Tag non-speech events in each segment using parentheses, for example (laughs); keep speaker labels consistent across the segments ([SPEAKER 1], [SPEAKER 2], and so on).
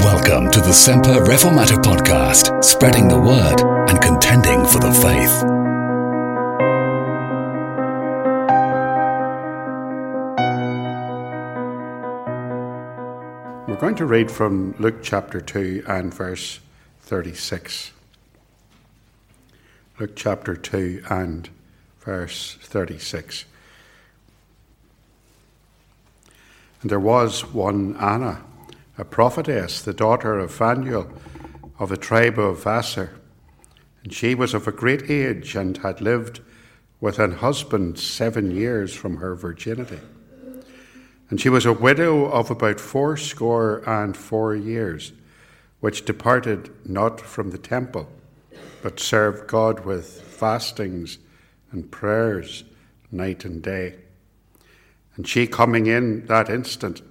[SPEAKER 1] Welcome to the Semper Reformata podcast, spreading the word and contending for the faith.
[SPEAKER 2] We're going to read from Luke chapter 2 and verse 36. Luke chapter 2 and verse 36. And there was one Anna, a prophetess, the daughter of Phanuel of the tribe of Aser. And she was of a great age and had lived with an husband seven years from her virginity. And she was a widow of about fourscore and four years, which departed not from the temple, but served God with fastings and prayers night and day. And she, coming in that instant,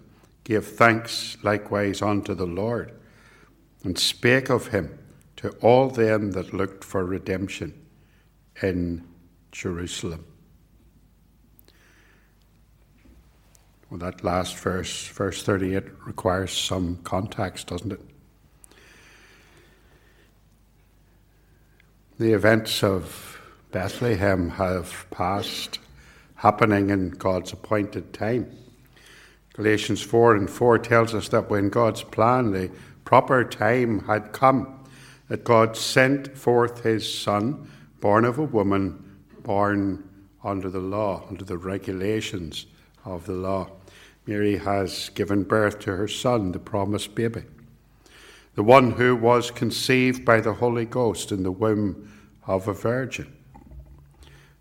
[SPEAKER 2] gave thanks likewise unto the Lord, and spake of him to all them that looked for redemption in Jerusalem. Well, that last verse, verse 38, requires some context, doesn't it? The events of Bethlehem have passed happening in God's appointed time. Galatians 4 and 4 tells us that when God's plan, the proper time had come, that God sent forth his Son, born of a woman, born under the law, under the regulations of the law. Mary has given birth to her son, the promised baby, the one who was conceived by the Holy Ghost in the womb of a virgin.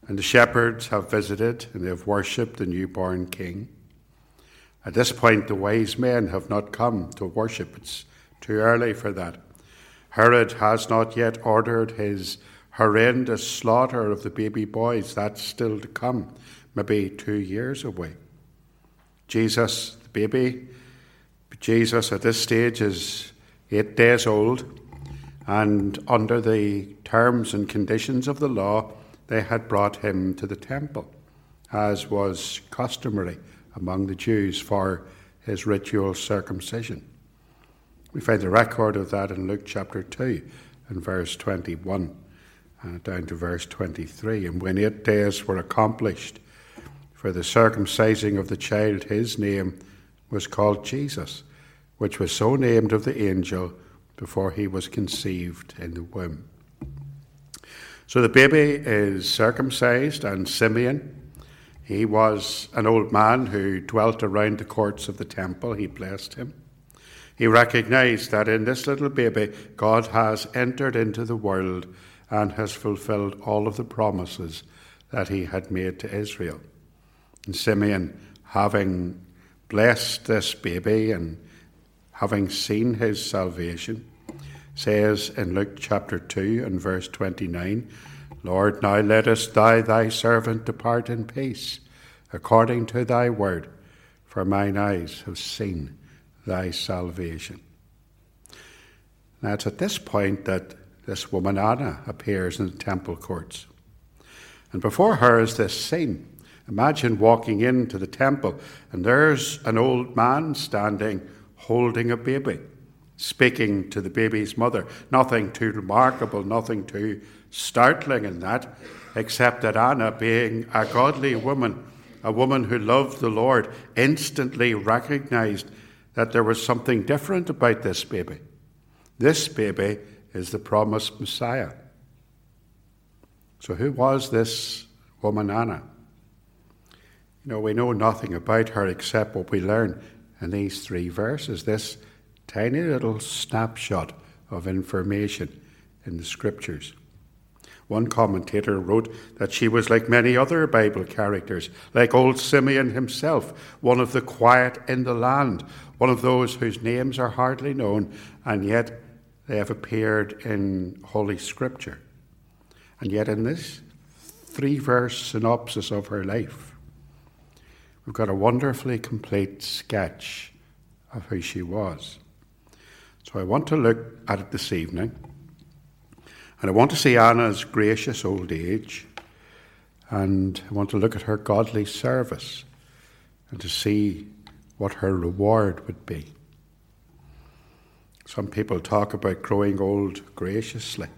[SPEAKER 2] And the shepherds have visited and they have worshipped the newborn king. At this point, the wise men have not come to worship. It's too early for that. Herod has not yet ordered his horrendous slaughter of the baby boys. That's still to come, maybe two years away. Jesus, the baby, Jesus at this stage is eight days old, and under the terms and conditions of the law, they had brought him to the temple, as was customary among the Jews for his ritual circumcision. We find a record of that in Luke chapter 2 and verse 21 uh, down to verse 23. And when eight days were accomplished for the circumcising of the child, his name was called Jesus, which was so named of the angel before he was conceived in the womb. So the baby is circumcised, and Simeon, he was an old man who dwelt around the courts of the temple. He blessed him. He recognized that in this little baby, God has entered into the world and has fulfilled all of the promises that he had made to Israel. And Simeon, having blessed this baby and having seen his salvation, says in Luke chapter 2 and verse 29 Lord, now lettest thou thy servant depart in peace, according to thy word, for mine eyes have seen thy salvation. Now it's at this point that this woman Anna appears in the temple courts. And before her is this scene. Imagine walking into the temple, and there's an old man standing holding a baby speaking to the baby's mother. Nothing too remarkable, nothing too startling in that, except that Anna, being a godly woman, a woman who loved the Lord, instantly recognized that there was something different about this baby. This baby is the promised Messiah. So, who was this woman, Anna? You know, we know nothing about her except what we learn in these three verses. This tiny little snapshot of information in the scriptures. One commentator wrote that she was like many other Bible characters, like old Simeon himself, one of the quiet in the land, one of those whose names are hardly known, and yet they have appeared in Holy Scripture. And yet, in this three verse synopsis of her life, we've got a wonderfully complete sketch of who she was. So I want to look at it this evening. And I want to see Anna's gracious old age. And I want to look at her godly service and to see what her reward would be. Some people talk about growing old graciously.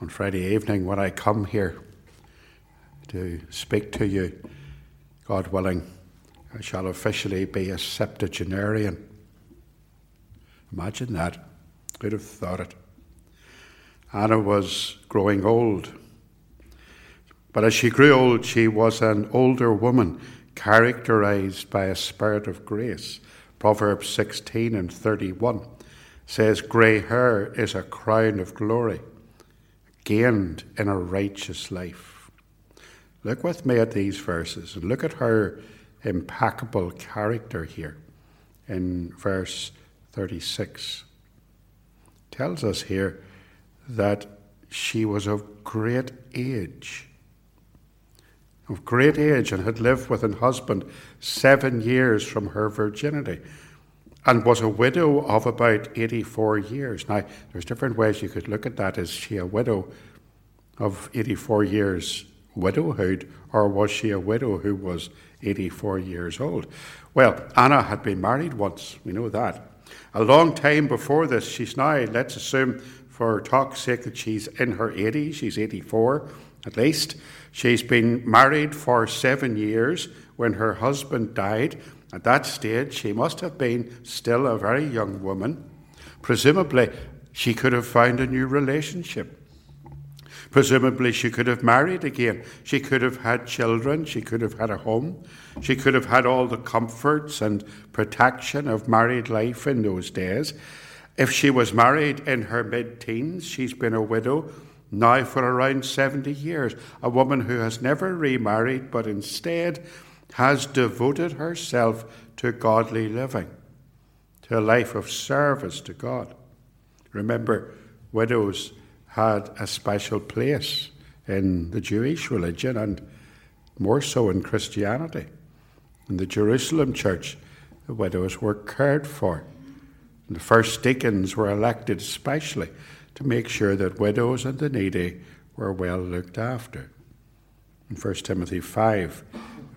[SPEAKER 2] On Friday evening, when I come here to speak to you, God willing, I shall officially be a septuagenarian. Imagine that. Who'd have thought it? Anna was growing old. But as she grew old, she was an older woman, characterized by a spirit of grace. Proverbs 16 and 31 says, Grey hair is a crown of glory, gained in a righteous life. Look with me at these verses and look at her impeccable character here in verse 36. tells us here that she was of great age of great age and had lived with an husband seven years from her virginity and was a widow of about 84 years. Now, there's different ways you could look at that. Is she a widow of 84 years widowhood, or was she a widow who was 84 years old? Well, Anna had been married once, we know that. A long time before this, she's now, let's assume for talk's sake, that she's in her 80s, she's 84 at least. She's been married for seven years when her husband died. At that stage, she must have been still a very young woman. Presumably, she could have found a new relationship. Presumably, she could have married again. She could have had children. She could have had a home. She could have had all the comforts and protection of married life in those days. If she was married in her mid teens, she's been a widow now for around 70 years, a woman who has never remarried but instead has devoted herself to godly living, to a life of service to God. Remember, widows had a special place in the Jewish religion and more so in Christianity. In the Jerusalem church, the widows were cared for. The first deacons were elected especially to make sure that widows and the needy were well looked after. In 1 Timothy 5,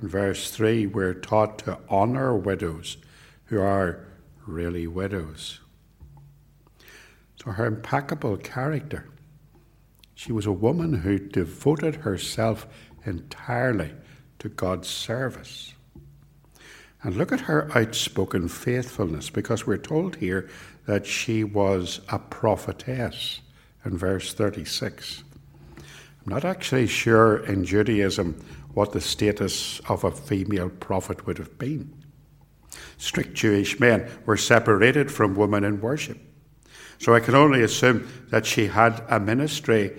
[SPEAKER 2] in verse 3, we're taught to honour widows who are really widows. So her impeccable character. She was a woman who devoted herself entirely to God's service. And look at her outspoken faithfulness, because we're told here that she was a prophetess in verse 36. I'm not actually sure in Judaism what the status of a female prophet would have been. Strict Jewish men were separated from women in worship. So I can only assume that she had a ministry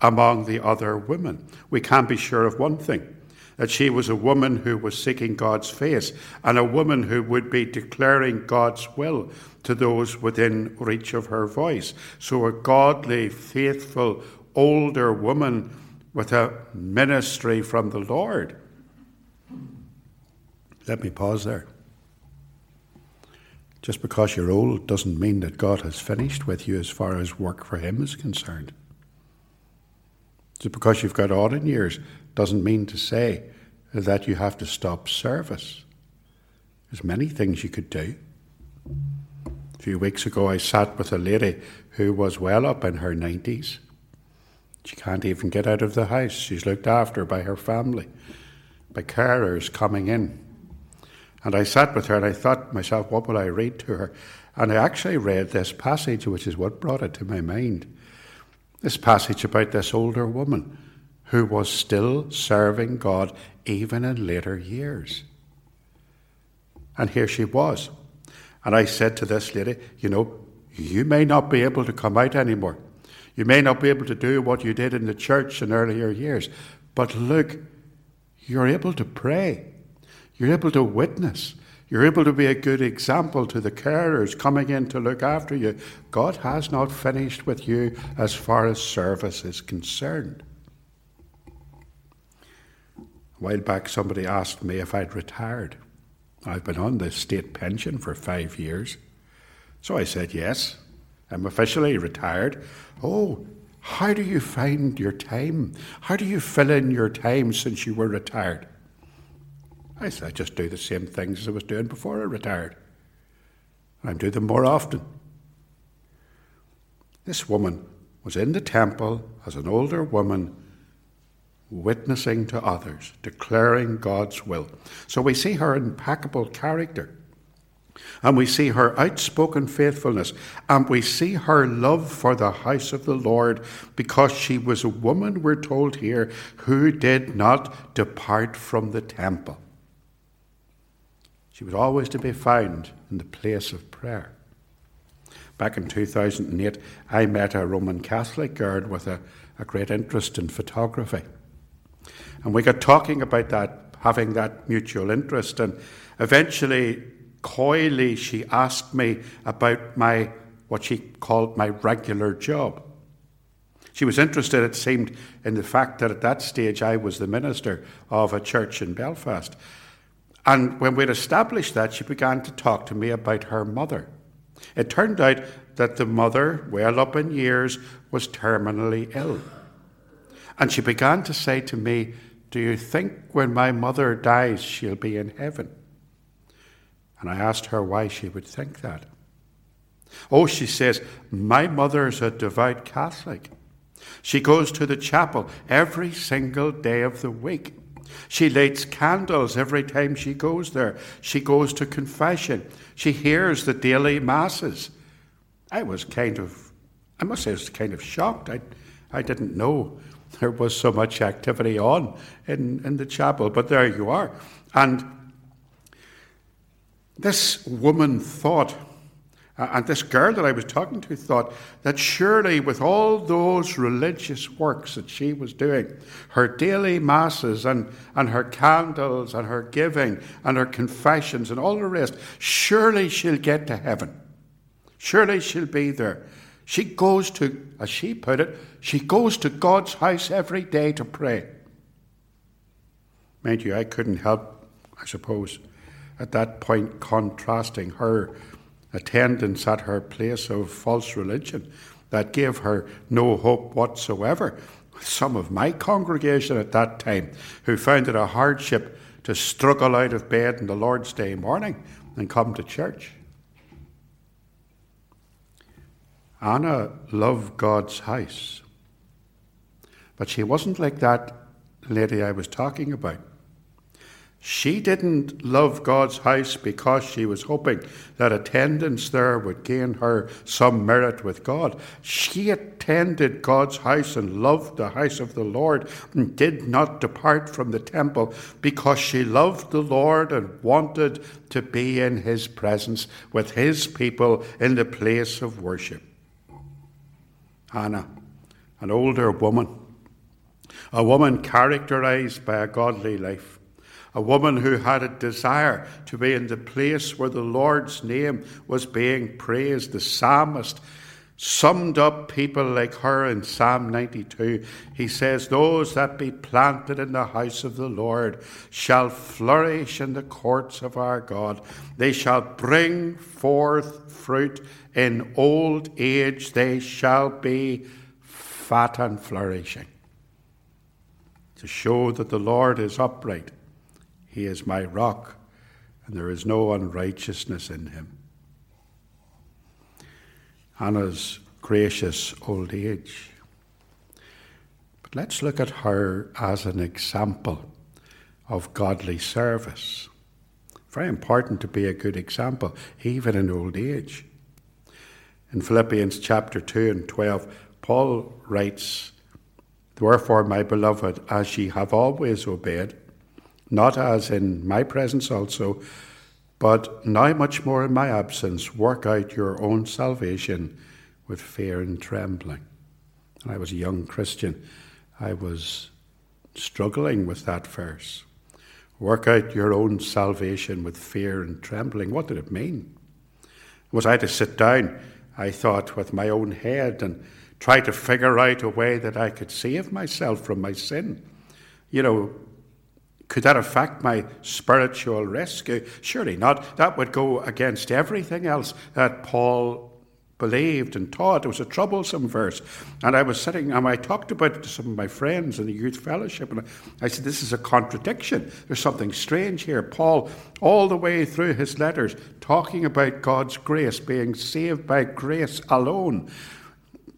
[SPEAKER 2] among the other women. We can't be sure of one thing that she was a woman who was seeking God's face and a woman who would be declaring God's will to those within reach of her voice. So, a godly, faithful, older woman with a ministry from the Lord. Let me pause there. Just because you're old doesn't mean that God has finished with you as far as work for Him is concerned. Just because you've got odd in years doesn't mean to say that you have to stop service. There's many things you could do. A few weeks ago, I sat with a lady who was well up in her 90s. She can't even get out of the house. She's looked after by her family, by carers coming in. And I sat with her and I thought to myself, what will I read to her? And I actually read this passage, which is what brought it to my mind. This passage about this older woman who was still serving God even in later years. And here she was. And I said to this lady, you know, you may not be able to come out anymore. You may not be able to do what you did in the church in earlier years. But look, you're able to pray. You're able to witness. You're able to be a good example to the carers coming in to look after you. God has not finished with you as far as service is concerned. While back, somebody asked me if I'd retired. I've been on the state pension for five years. So I said, Yes, I'm officially retired. Oh, how do you find your time? How do you fill in your time since you were retired? I said, I just do the same things as I was doing before I retired. I'm do them more often. This woman was in the temple as an older woman, witnessing to others, declaring God's will. So we see her impeccable character. And we see her outspoken faithfulness, and we see her love for the house of the Lord because she was a woman, we're told here, who did not depart from the temple. She was always to be found in the place of prayer. Back in 2008, I met a Roman Catholic girl with a, a great interest in photography. And we got talking about that, having that mutual interest, and eventually coyly she asked me about my what she called my regular job. She was interested, it seemed, in the fact that at that stage I was the minister of a church in Belfast. And when we'd established that, she began to talk to me about her mother. It turned out that the mother, well up in years, was terminally ill. And she began to say to me, Do you think when my mother dies, she'll be in heaven? And I asked her why she would think that. Oh, she says, My mother's a devout Catholic. She goes to the chapel every single day of the week. She lights candles every time she goes there. She goes to confession. She hears the daily masses. I was kind of, I must say, I was kind of shocked. I, I didn't know there was so much activity on in, in the chapel, but there you are. And this woman thought, and this girl that I was talking to thought, that surely with all those religious works that she was doing, her daily masses and, and her candles and her giving and her confessions and all the rest, surely she'll get to heaven. Surely she'll be there. She goes to, as she put it, she goes to God's house every day to pray. Mind you, I couldn't help, I suppose, at that point contrasting her attendance at her place of false religion that gave her no hope whatsoever. With some of my congregation at that time who found it a hardship to struggle out of bed on the Lord's Day morning and come to church. Anna loved God's house, but she wasn't like that lady I was talking about. She didn't love God's house because she was hoping that attendance there would gain her some merit with God. She attended God's house and loved the house of the Lord and did not depart from the temple because she loved the Lord and wanted to be in his presence with his people in the place of worship. Hannah, an older woman, a woman characterized by a godly life a woman who had a desire to be in the place where the Lord's name was being praised. The psalmist summed up people like her in Psalm 92. He says, Those that be planted in the house of the Lord shall flourish in the courts of our God. They shall bring forth fruit in old age. They shall be fat and flourishing. To show that the Lord is upright he is my rock, and there is no unrighteousness in him. Anna's gracious old age. But let's look at her as an example of godly service. Very important to be a good example, even in old age. In Philippians chapter 2 and 12, Paul writes, Wherefore, my beloved, as ye have always obeyed, not as in my presence also, but now much more in my absence, work out your own salvation with fear and trembling. And I was a young Christian. I was struggling with that verse. Work out your own salvation with fear and trembling. What did it mean? Was I to sit down, I thought, with my own head and try to figure out a way that I could save myself from my sin? You know, could that affect my spiritual rescue? Uh, surely not. That would go against everything else that Paul believed and taught. It was a troublesome verse. And I was sitting and I talked about it to some of my friends in the youth fellowship. And I said, This is a contradiction. There's something strange here. Paul, all the way through his letters, talking about God's grace, being saved by grace alone.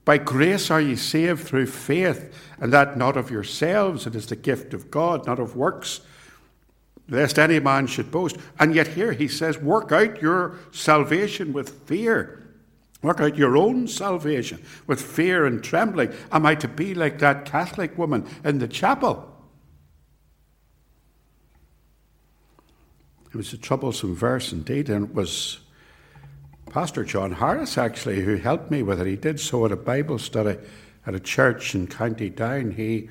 [SPEAKER 2] By grace are ye saved through faith, and that not of yourselves. It is the gift of God, not of works, lest any man should boast. And yet here he says, Work out your salvation with fear. Work out your own salvation with fear and trembling. Am I to be like that Catholic woman in the chapel? It was a troublesome verse indeed, and it was Pastor John Harris actually who helped me with it. He did so at a Bible study at a church in County Down. He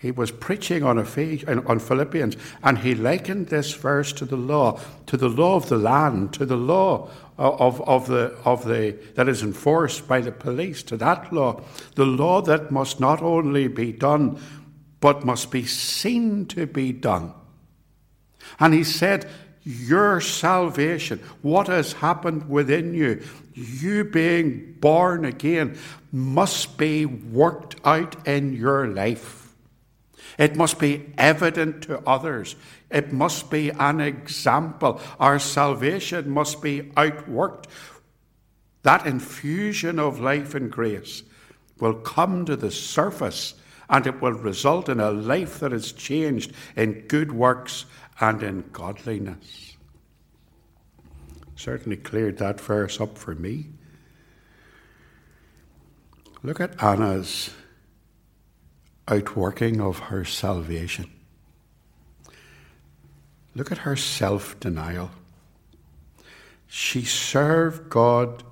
[SPEAKER 2] he was preaching on, on Philippians, and he likened this verse to the law, to the law of the land, to the law of, of, the, of the, that is enforced by the police, to that law, the law that must not only be done, but must be seen to be done. And he said, Your salvation, what has happened within you, you being born again, must be worked out in your life. It must be evident to others. It must be an example. Our salvation must be outworked. That infusion of life and grace will come to the surface and it will result in a life that is changed in good works and in godliness. Certainly cleared that verse up for me. Look at Anna's outworking of her salvation. Look at her self denial. She served God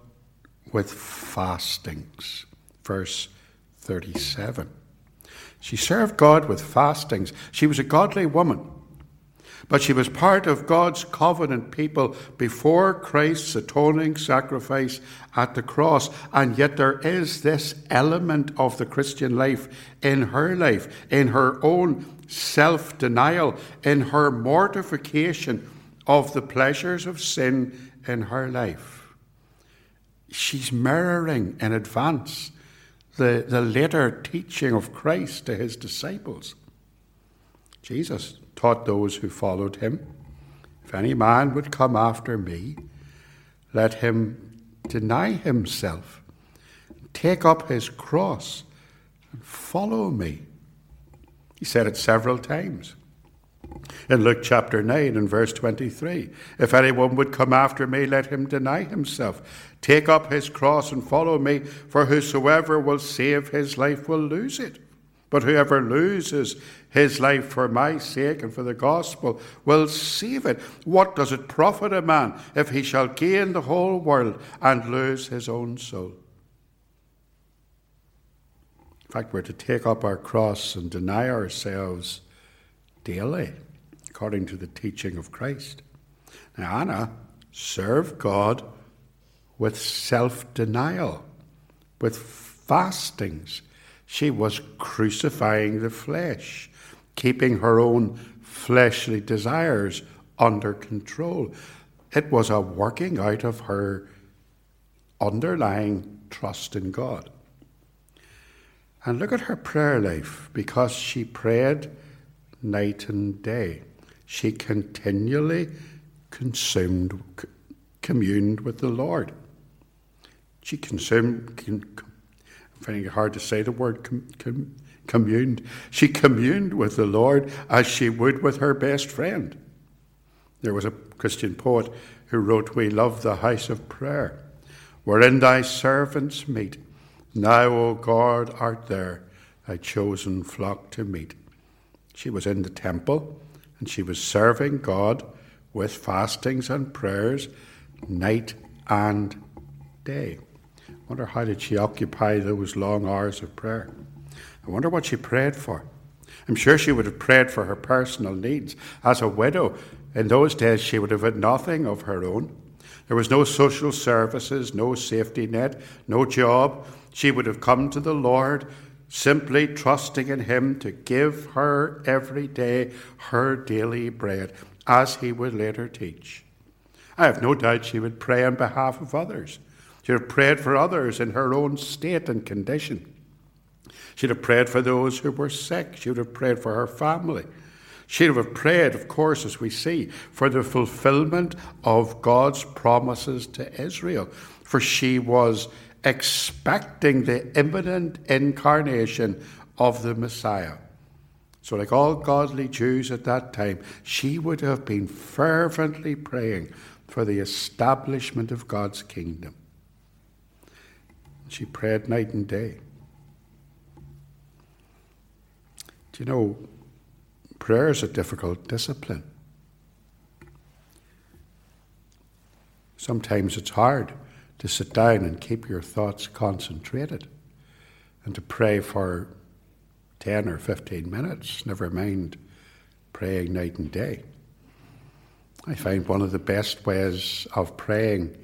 [SPEAKER 2] with fastings. Verse 37. She served God with fastings. She was a godly woman. But she was part of God's covenant people before Christ's atoning sacrifice at the cross. And yet there is this element of the Christian life in her life, in her own self denial, in her mortification of the pleasures of sin in her life. She's mirroring in advance the, the later teaching of Christ to his disciples. Jesus taught those who followed him If any man would come after me, let him deny himself, take up his cross, and follow me. He said it several times. In Luke chapter 9 and verse 23, if anyone would come after me, let him deny himself, take up his cross and follow me, for whosoever will save his life will lose it. But whoever loses his life for my sake and for the gospel will save it. What does it profit a man if he shall gain the whole world and lose his own soul? In fact, we're to take up our cross and deny ourselves daily, according to the teaching of Christ. Now, Anna served God with self denial, with fastings she was crucifying the flesh, keeping her own fleshly desires under control. It was a working out of her underlying trust in God. And look at her prayer life because she prayed night and day. She continually consumed, communed with the Lord. She consumed, finding it hard to say the word com- com- communed. She communed with the Lord as she would with her best friend. There was a Christian poet who wrote, We love the house of prayer, wherein thy servants meet. Now, O God, art there, thy chosen flock to meet. She was in the temple and she was serving God with fastings and prayers night and day wonder how did she occupy those long hours of prayer? I wonder what she prayed for. I'm sure she would have prayed for her personal needs. As a widow, in those days, she would have had nothing of her own. There was no social services, no safety net, no job. She would have come to the Lord simply trusting in Him to give her every day her daily bread, as He would later teach. I have no doubt she would pray on behalf of others She'd have prayed for others in her own state and condition. She'd have prayed for those who were sick. She would have prayed for her family. She'd have prayed, of course, as we see, for the fulfillment of God's promises to Israel. For she was expecting the imminent incarnation of the Messiah. So, like all godly Jews at that time, she would have been fervently praying for the establishment of God's kingdom. She prayed night and day. Do you know, prayer is a difficult discipline. Sometimes it's hard to sit down and keep your thoughts concentrated and to pray for 10 or 15 minutes, never mind praying night and day. I find one of the best ways of praying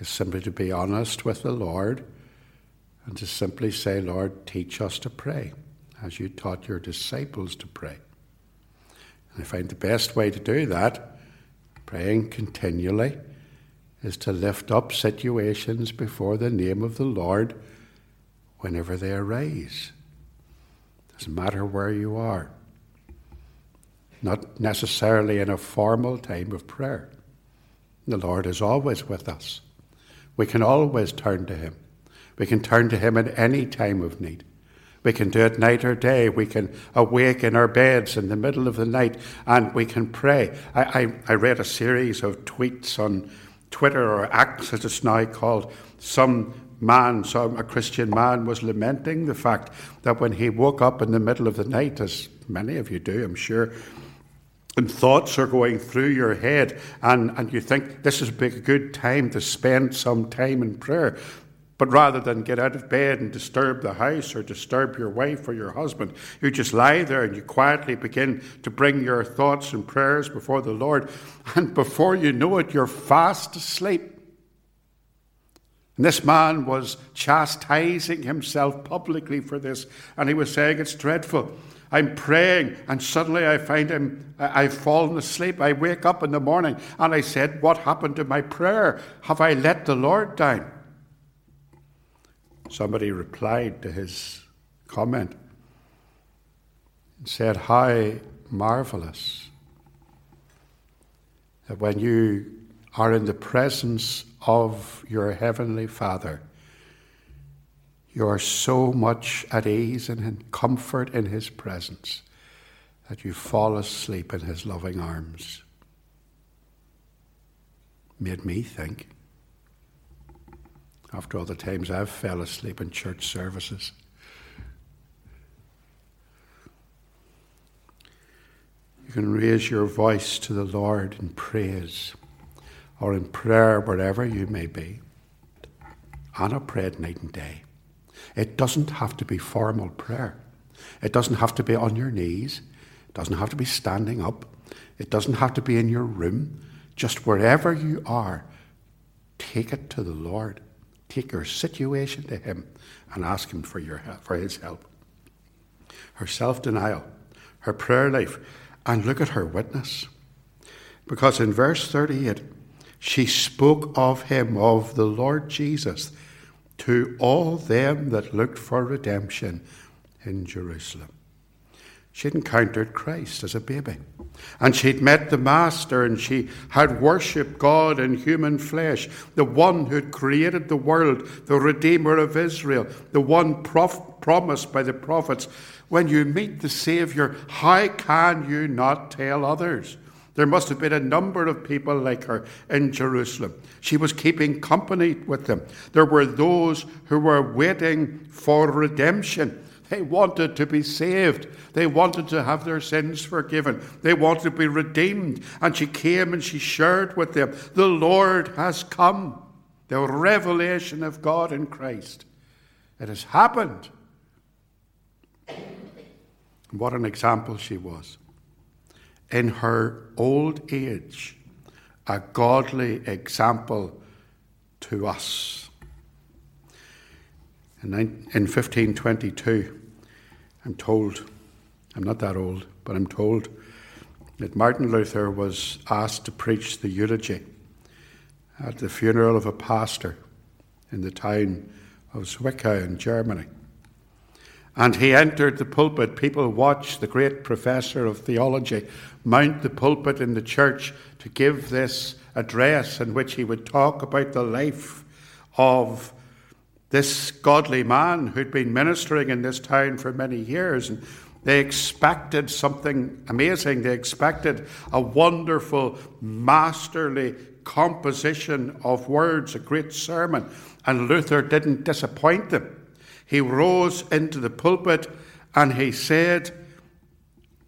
[SPEAKER 2] is simply to be honest with the Lord and to simply say, Lord, teach us to pray as you taught your disciples to pray. And I find the best way to do that, praying continually, is to lift up situations before the name of the Lord whenever they arise. Doesn't matter where you are. Not necessarily in a formal time of prayer. The Lord is always with us. We can always turn to Him. We can turn to Him at any time of need. We can do it night or day. We can awake in our beds in the middle of the night and we can pray. I, I, I read a series of tweets on Twitter or X, as it's now called. Some man, some a Christian man, was lamenting the fact that when he woke up in the middle of the night, as many of you do, I'm sure, and thoughts are going through your head, and, and you think this is a good time to spend some time in prayer. But rather than get out of bed and disturb the house or disturb your wife or your husband, you just lie there and you quietly begin to bring your thoughts and prayers before the Lord. (laughs) And before you know it, you're fast asleep. And this man was chastising himself publicly for this, and he was saying, It's dreadful. I'm praying, and suddenly I find him, I've fallen asleep. I wake up in the morning, and I said, What happened to my prayer? Have I let the Lord down? Somebody replied to his comment and said, How marvelous that when you are in the presence of your Heavenly Father, you are so much at ease and in comfort in His presence that you fall asleep in His loving arms. Made me think, after all the times I've fell asleep in church services. You can raise your voice to the Lord in praise or in prayer, wherever you may be. Anna prayed night and day. It doesn't have to be formal prayer. It doesn't have to be on your knees. It doesn't have to be standing up. It doesn't have to be in your room. Just wherever you are, take it to the Lord. Take your situation to Him and ask Him for, your help, for His help. Her self denial, her prayer life, and look at her witness. Because in verse 38, she spoke of him, of the Lord Jesus, to all them that looked for redemption in Jerusalem. She'd encountered Christ as a baby. And she'd met the Master and she had worshipped God in human flesh, the one who had created the world, the Redeemer of Israel, the one prof- promised by the prophets. When you meet the Saviour, how can you not tell others? There must have been a number of people like her in Jerusalem. She was keeping company with them. There were those who were waiting for redemption. They wanted to be saved. They wanted to have their sins forgiven. They wanted to be redeemed. And she came and she shared with them the Lord has come. The revelation of God in Christ. It has happened. What an example she was in her old age a godly example to us. In 1522, I'm told, I'm not that old, but I'm told that Martin Luther was asked to preach the eulogy at the funeral of a pastor in the town of Zwickau in Germany. And he entered the pulpit. People watched the great professor of theology mount the pulpit in the church to give this address in which he would talk about the life of this godly man who'd been ministering in this town for many years. And they expected something amazing. They expected a wonderful, masterly composition of words, a great sermon. And Luther didn't disappoint them. He rose into the pulpit and he said,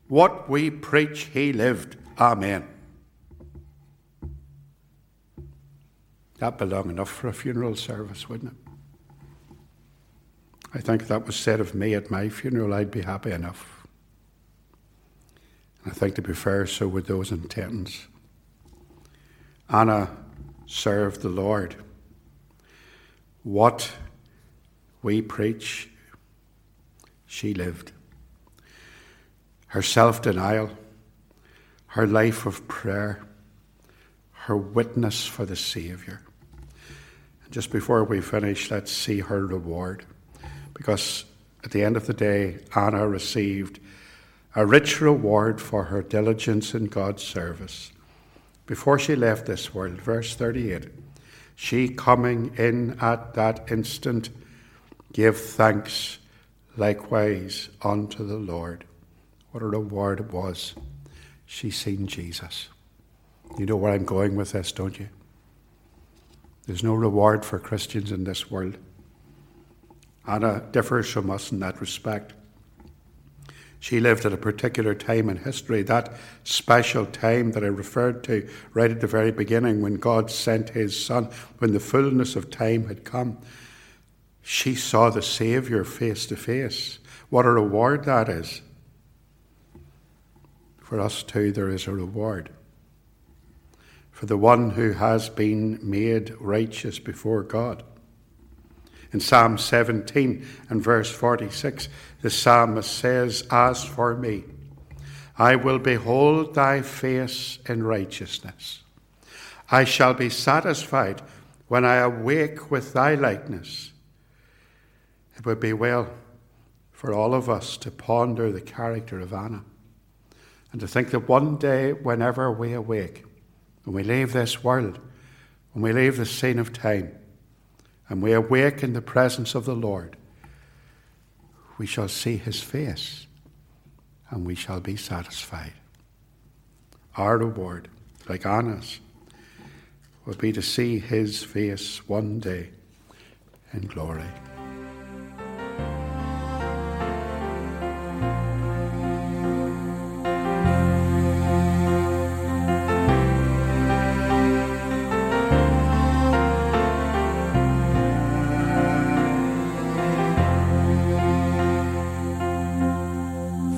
[SPEAKER 2] What we preach, he lived. Amen. That'd belong enough for a funeral service, wouldn't it? I think that was said of me at my funeral, I'd be happy enough. And I think to be fair, so would those in attendance. Anna served the Lord. What we preach, she lived. Her self denial, her life of prayer, her witness for the Saviour. And just before we finish, let's see her reward. Because at the end of the day, Anna received a rich reward for her diligence in God's service. Before she left this world, verse 38, she coming in at that instant gave thanks likewise unto the Lord. What a reward it was. She seen Jesus. You know where I'm going with this, don't you? There's no reward for Christians in this world. Anna differs from us in that respect. She lived at a particular time in history, that special time that I referred to right at the very beginning when God sent his Son, when the fullness of time had come. She saw the Saviour face to face. What a reward that is. For us too, there is a reward. For the one who has been made righteous before God. In Psalm 17 and verse 46, the psalmist says, As for me, I will behold thy face in righteousness. I shall be satisfied when I awake with thy likeness. It would be well for all of us to ponder the character of Anna and to think that one day, whenever we awake, when we leave this world, when we leave the scene of time, and we awake in the presence of the Lord, we shall see his face and we shall be satisfied. Our reward, like Anna's, will be to see his face one day in glory.